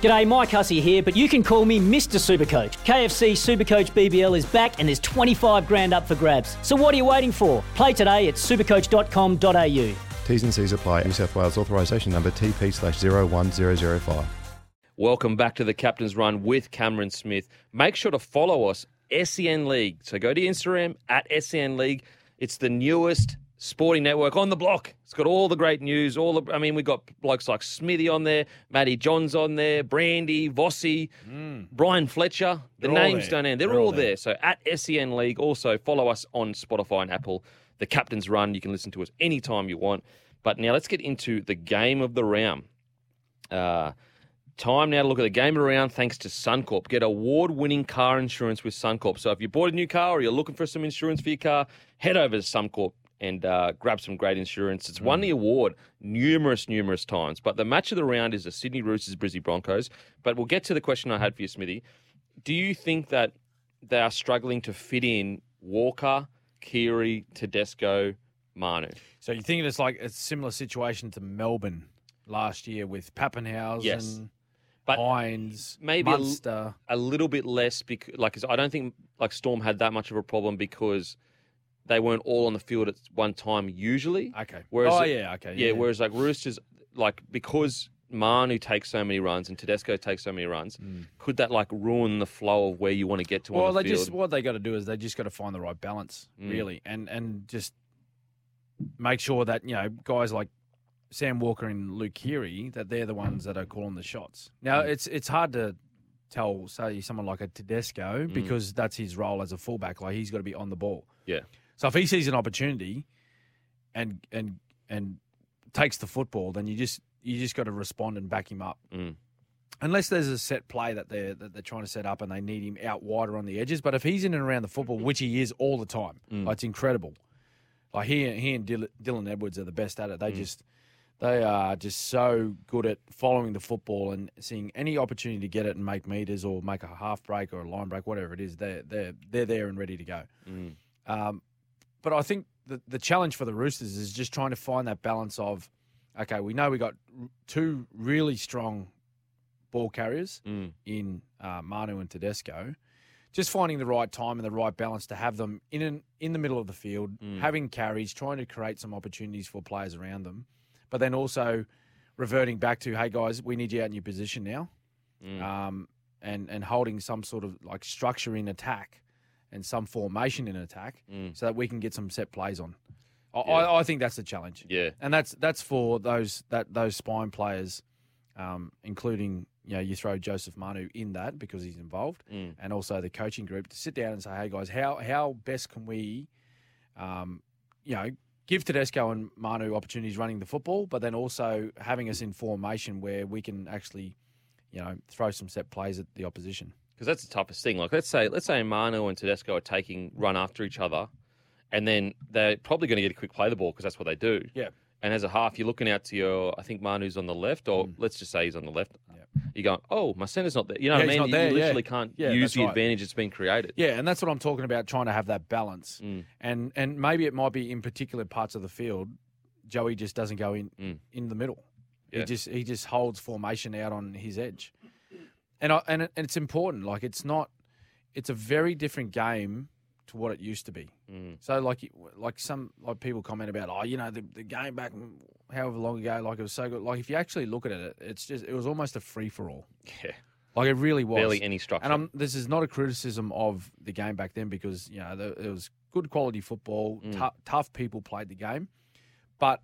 G'day, Mike Hussey here, but you can call me Mr. Supercoach. KFC Supercoach BBL is back and there's 25 grand up for grabs. So what are you waiting for? Play today at supercoach.com.au. T's and C's apply. New South Wales authorisation number TP slash 01005. Welcome back to the Captain's Run with Cameron Smith. Make sure to follow us, SEN League. So go to Instagram at SEN League. It's the newest sporting network on the block. It's got all the great news. All the, I mean, we've got blokes like Smithy on there, Matty Johns on there, Brandy, Vossi, Bryan Fletcher. The They're names don't end. They're, They're all, all there. there. So at SEN League. Also follow us on Spotify and Apple. The Captain's Run. You can listen to us anytime you want. But now let's get into the game of the round. Uh, time now to look at the game of the round thanks to Suncorp. Get award winning car insurance with Suncorp. So if you bought a new car or you're looking for some insurance for your car, head over to Suncorp and uh, grab some great insurance. It's won the award numerous, numerous times. But the match of the round is the Sydney Roosters Brizzy Broncos. But we'll get to the question I had for you, Smithy. Do you think that they are struggling to fit in Walker, Keary, Tedesco, Manu? So you think it's like a similar situation to Melbourne last year with Papenhuyzen, Yes. But Hines, maybe a a little bit less because like I don't think like Storm had that much of a problem because they weren't all on the field at one time usually. Okay. Whereas oh yeah, okay. Yeah, whereas like Roosters like because Manu takes so many runs and Tedesco takes so many runs, could that like ruin the flow of where you want to get to well, on the they field? just what they got to do is they just got to find the right balance, Mm. really, and and just make sure that you know guys like Sam Walker and Luke Keary that they're the ones that are calling the shots. Now Mm. it's it's hard to tell, say someone like a Tedesco Mm. because that's his role as a fullback. Like he's got to be on the ball. Yeah. So if he sees an opportunity, and and and takes the football, then you just you just got to respond and back him up. Mm. Unless there's a set play that they're that they're trying to set up and they need him out wider on the edges, but if he's in and around the football, which he is all the time, Mm. like, it's incredible. Like he he and Dylan, Edwards are the best at it. Mm. They just they are just so good at following the football and seeing any opportunity to get it and make meters or make a half break or a line break, whatever it is. They're they're they're there and ready to go. Mm. Um, but I think the the challenge for the Roosters is just trying to find that balance of, okay, we know we got two really strong ball carriers Mm. in uh, Manu and Tedesco. Just finding the right time and the right balance to have them in an, in the middle of the field, Mm. having carries, trying to create some opportunities for players around them, but then also reverting back to, hey guys, we need you out in your position now, Mm. um, and and holding some sort of like structure in attack and some formation in an attack, Mm. so that we can get some set plays on. I, Yeah. I, I think that's the challenge, Yeah. and that's that's for those that those spine players, um, including you know you throw Joseph Manu in that because he's involved, Mm. and also the coaching group to sit down and say, hey guys, how how best can we, um, you know. Give Tedesco and Manu opportunities running the football, but then also having us in formation where we can actually, you know, throw some set plays at the opposition. Because that's the toughest thing. Like let's say let's say Manu and Tedesco are taking run after each other, and then they're probably going to get a quick play the ball because that's what they do. Yeah. And as a half, you're looking out to your. I think Manu's on the left, or let's just say he's on the left. Mm. Yeah. You're going, oh, my center's not there. You know Yeah, what I mean? there, you yeah. literally can't Yeah, use the right. advantage that's been created. Yeah, and that's what I'm talking about, trying to have that balance. Mm. And and maybe it might be in particular parts of the field, Joey just doesn't go in Mm. in the middle. He just he just holds formation out on his edge. And I, and it, and it's important. Like it's not it's a very different game to what it used to be. Mm. So like you- like some like people comment about oh you know the, the game back however long ago like it was so good like if you actually look at it it's just it was almost a free for all Yeah. like it really was Barely any structure. and I'm, this is not a criticism of the game back then because you know it was good quality football. Mm. tou- tough people played the game, but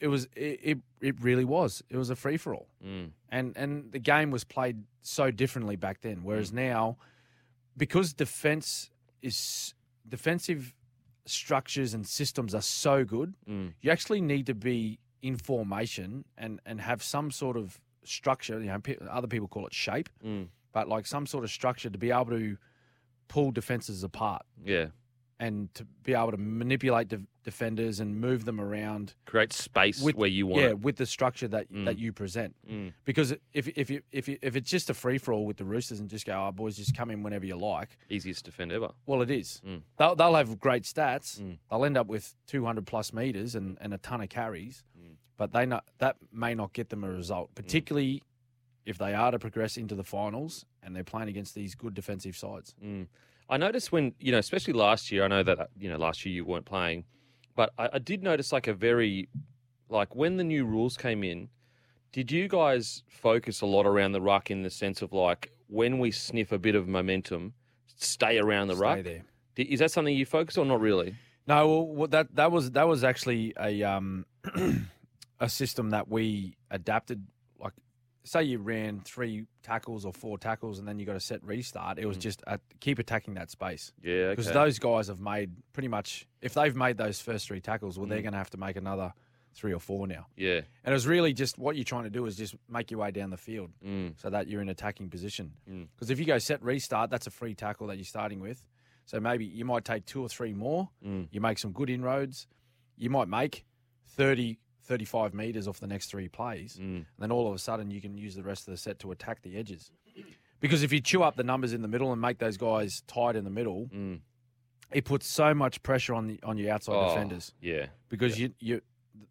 it was it, it, it really was. It was a free for all, Mm. and and the game was played so differently back then. Whereas now, because defense is defensive structures and systems are so good, Mm. you actually need to be in formation and and have some sort of structure. You know, other people call it shape, Mm. but like some sort of structure to be able to pull defenses apart Yeah. And to be able to manipulate de- defenders and move them around Create space with where you want yeah it. with the structure that Mm. that you present. Mm. Because if if you, if you, if it's just a free for all with the Roosters and just go, oh boys, just come in whenever you like. Easiest defend ever. Well, it is. Mm. They'll, they'll have great stats. Mm. They'll end up with 200 plus meters and, and a ton of carries, Mm. but they not, that may not get them a result, particularly if they are to progress into the finals and they're playing against these good defensive sides. I noticed when you know, especially last year. I know that you know last year you weren't playing, but I, I did notice like a very like when the new rules came in. Did you guys focus a lot around the ruck in the sense of like when we sniff a bit of momentum, stay around the Stay ruck? there. Is that something you focus on? Not really. No, well, that that was that was actually a um a system that we adapted. Say you ran three tackles or four tackles, and then you got a set restart. It was just uh keep attacking that space Yeah, Mm. okay. because those guys have made pretty much. If they've made those first three tackles, well, they're Mm. going to have to make another three or four now. yeah. And it was really just what you're trying to do is just make your way down the field Mm. so that you're in attacking position. Mm. Because if you go set restart, that's a free tackle that you're starting with. So maybe you might take two or three more. Mm. You make some good inroads. You might make 30, 35 metres off the next three plays. Mm. And then all of a sudden, you can use the rest of the set to attack the edges. Because if you chew up the numbers in the middle and make those guys tight in the middle, Mm. it puts so much pressure on the on your outside Oh, defenders Yeah. because you you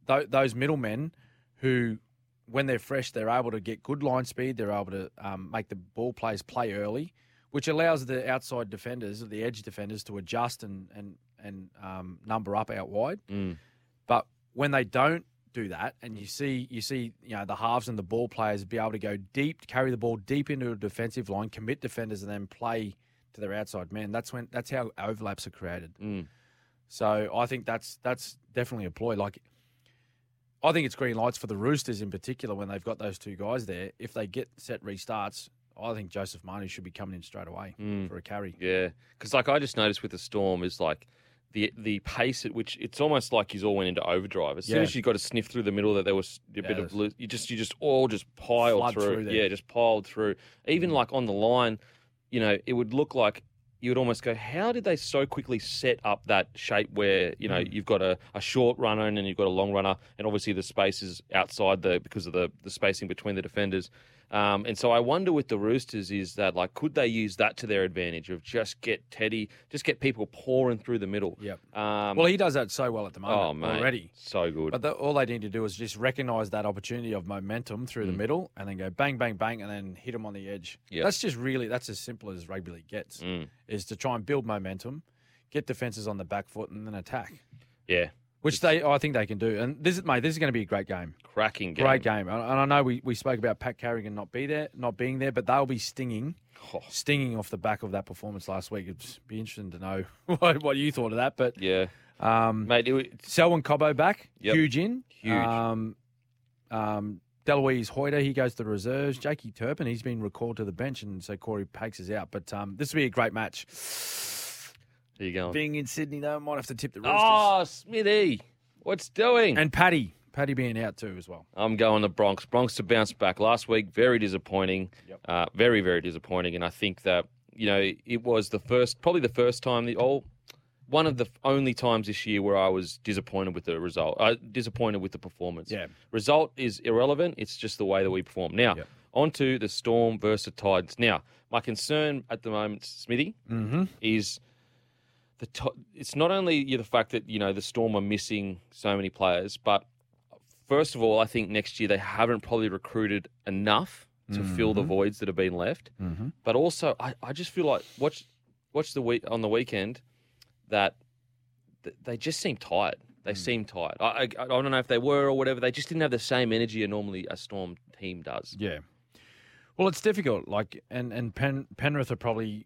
th- those middlemen who when they're fresh they're able to get good line speed they're able to um, make the ball players play early which allows the outside defenders the edge defenders to adjust and and and um, number up out wide Mm. but when they don't do that and you see you see you know the halves and the ball players be able to go deep carry the ball deep into a defensive line commit defenders and then play to their outside man that's when that's how overlaps are created Mm. so I think that's that's definitely a ploy. Like, I think it's green lights for the Roosters in particular when they've got those two guys there. If they get set restarts, I think Joseph Manu should be coming in straight away Mm. for a carry. Yeah, because like I just noticed with the storm is like the the pace at which it's almost like he's all went into overdrive. As soon Yeah. as you got a sniff through the middle, that there was a bit of you just you just all just piled Flood through. through there. yeah, just piled through. Even like on the line, you know, it would look like you would almost go, how did they so quickly set up that shape where you know Mm. you've got a, a short runner and then you've got a long runner, and obviously the space is outside the because of the the spacing between the defenders. Um, and so I wonder with the Roosters is that like could they use that to their advantage of just get Teddy, just get people pouring through the middle. Yep. Um, Well, he does that so well at the oh moment already. so good. But the, all they need to do is just recognise that opportunity of momentum through the Mm. middle and then go bang, bang, bang, and then hit them on the edge. Yep. That's just really that's as simple as rugby league gets. Mm. Is to try and build momentum, get defences on the back foot, and then attack. yeah, Which they, I think they can do. And this is, mate, this is going to be a great game. cracking game. Great game. And I know we, we spoke about Pat Carrigan not be there, not being there, but they'll be stinging, Oh, stinging off the back of that performance last week. It'd be interesting to know what, what you thought of that. But yeah, um, mate. It, Selwyn Cobbo back, Yep. huge in, Huge. Um, um, Delouise Hoeter, he goes to the reserves. Jakey Turpin, he's been recalled to the bench, and so Corey Paix is out. But um, this will be a great match. There you go. Being in Sydney, though, might have to tip the Roosters. Oh, Smithy, what's doing? And Paddy, Paddy being out too as well. I'm going the Bronx. Bronx to bounce back last week. Very disappointing. Yep. Uh, very, very disappointing. And I think that, you know, it was the first, probably the first time, the oh, one of the only times this year where I was disappointed with the result, uh, disappointed with the performance. Yeah. Result is irrelevant. It's just the way that we perform. Now, Yep. on to the Storm versus Tides. Now, my concern at the moment, Smithy, Mm-hmm. is the to- it's not only the fact that you know the Storm are missing so many players, but first of all, I think next year they haven't probably recruited enough to fill the voids that have been left. Mm-hmm. But also, I, I just feel like watch watch the week on the weekend that th- they just seem tired. They seem tired. I, I I don't know if they were or whatever. They just didn't have the same energy a normally a Storm team does. Yeah. Well, it's difficult. Like, and and Pen, Penrith are probably,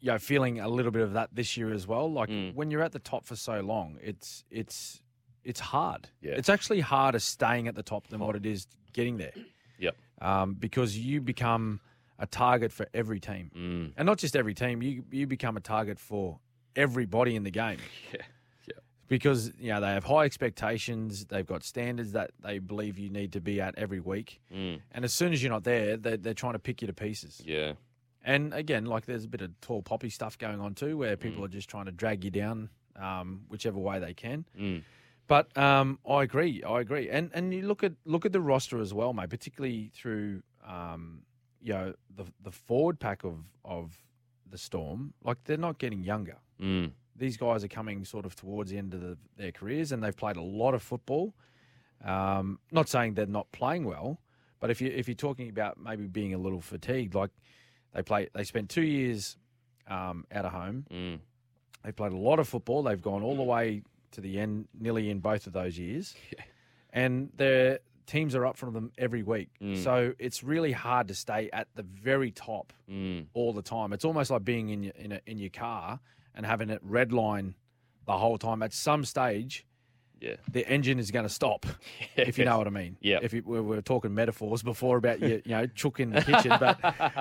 you know, feeling a little bit of that this year as well. Like Mm. when you're at the top for so long, it's it's it's hard. Yeah. It's actually harder staying at the top than what it is getting there. Yep. Um, because you become a target for every team, Mm. and not just every team. You you become a target for everybody in the game. Yeah. Yeah. because you know they have high expectations. They've got standards that they believe you need to be at every week, Mm. and as soon as you're not there, they're, they're trying to pick you to pieces. Yeah. And again, like there's a bit of tall poppy stuff going on too, where Mm. people are just trying to drag you down, um, whichever way they can. Mm. But um, I agree, I agree, and and you look at look at the roster as well, mate. Particularly through um, you know the the forward pack of of the Storm, like they're not getting younger. Mm. These guys are coming sort of towards the end of the, their careers, and they've played a lot of football. Um, not saying they're not playing well, but if you if you're talking about maybe being a little fatigued, like they play, they spent two years um, out of home. Mm. They played a lot of football. They've gone all the way to the end, nearly in both of those years, and their teams are up from them every week. Mm. So it's really hard to stay at the very top Mm. all the time. It's almost like being in your in, a, in your car and having it red line the whole time. At some stage, Yeah. the engine is going to stop, if you know what I mean. Yeah. If you, we were talking metaphors before about you, you know, chook in the kitchen, but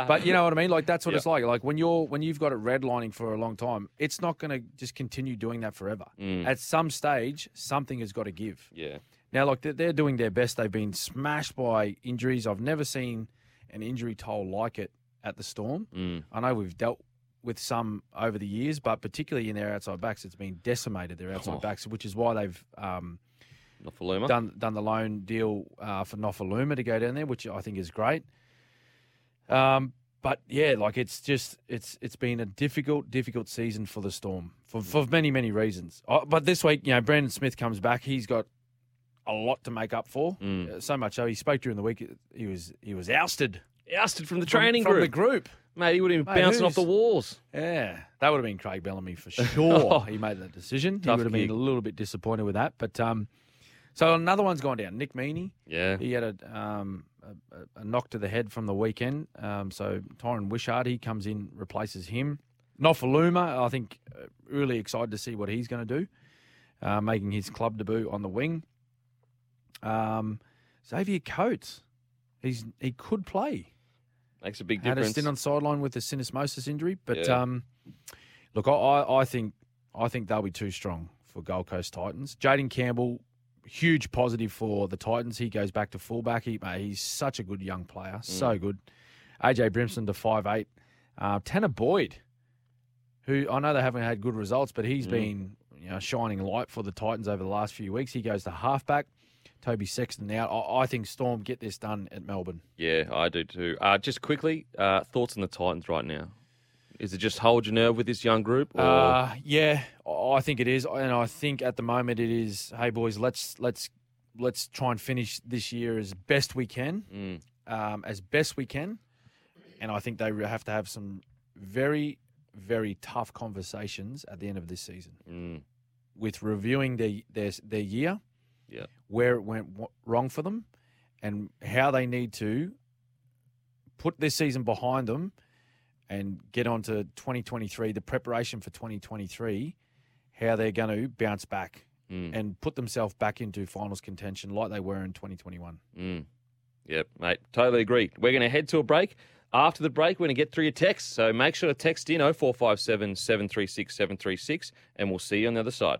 but you know what I mean. Like that's what it's like. Like when you're when you've got it redlining for a long time, it's not going to just continue doing that forever. Mm. At some stage, something has got to give. Yeah. Now, like they're, they're doing their best. They've been smashed by injuries. I've never seen an injury toll like it at the Storm. Mm. I know we've dealt with some over the years, but particularly in their outside backs, it's been decimated. Their outside Oh. backs, which is why they've um, done done the loan deal uh, for Nofoaluma to go down there, which I think is great. Um, but yeah, like it's just it's it's been a difficult, difficult season for the Storm for for many many reasons. Uh, but this week, you know, Brandon Smith comes back. He's got a lot to make up for. Mm. Uh, so much so he spoke during the week. He was he was ousted Ousted from the from- training from, group. the group. Mate, he would have been Mate, bouncing off the walls. Yeah, that would have been Craig Bellamy for sure. he made that decision. he would have been a little bit disappointed with that. But um, so another one's gone down. Nick Meaney. Yeah. He had a, um, a, a- a knock to the head from the weekend. Um, so Tyran Wishart, he comes in, replaces him. Nofoaluma, I think, uh, really excited to see what he's going to do, uh, making his club debut on the wing. Um, Xavier Coates, he's he could play. Makes a big Had a difference. stint on sideline with a syndesmosis injury, but Yeah. um, look, I, I, think I think they'll be too strong for Gold Coast Titans. Jayden Campbell, huge positive for the Titans. He goes back to fullback. He, mate, he's such a good young player, so Mm. good. AJ Brimson to five eight. Uh, Tanah Boyd, who I know they haven't had good results, but he's Mm. been you know shining light for the Titans over the last few weeks. He goes to halfback. Toby Sexton out. I, I think Storm get this done at Melbourne. Yeah, I do too. Uh, just quickly, uh, thoughts on the Titans right now? Is it just hold your nerve with this young group? Or... Uh, yeah, I I think it is, and I think at the moment it is. Hey boys, let's let's let's try and finish this year as best we can, Mm. um, as best we can, and I think they have to have some very very tough conversations at the end of this season Mm. with reviewing their their their year, Yeah. where it went w- wrong for them, and how they need to put this season behind them and get on to 2023, the preparation for 2023, how they're going to bounce back Mm. and put themselves back into finals contention like they were in 2021. Mm. Yep, mate. Totally agree. We're going to head to a break. After the break, we're going to get through your texts. So make sure to text in 0457 736 736, and we'll see you on the other side.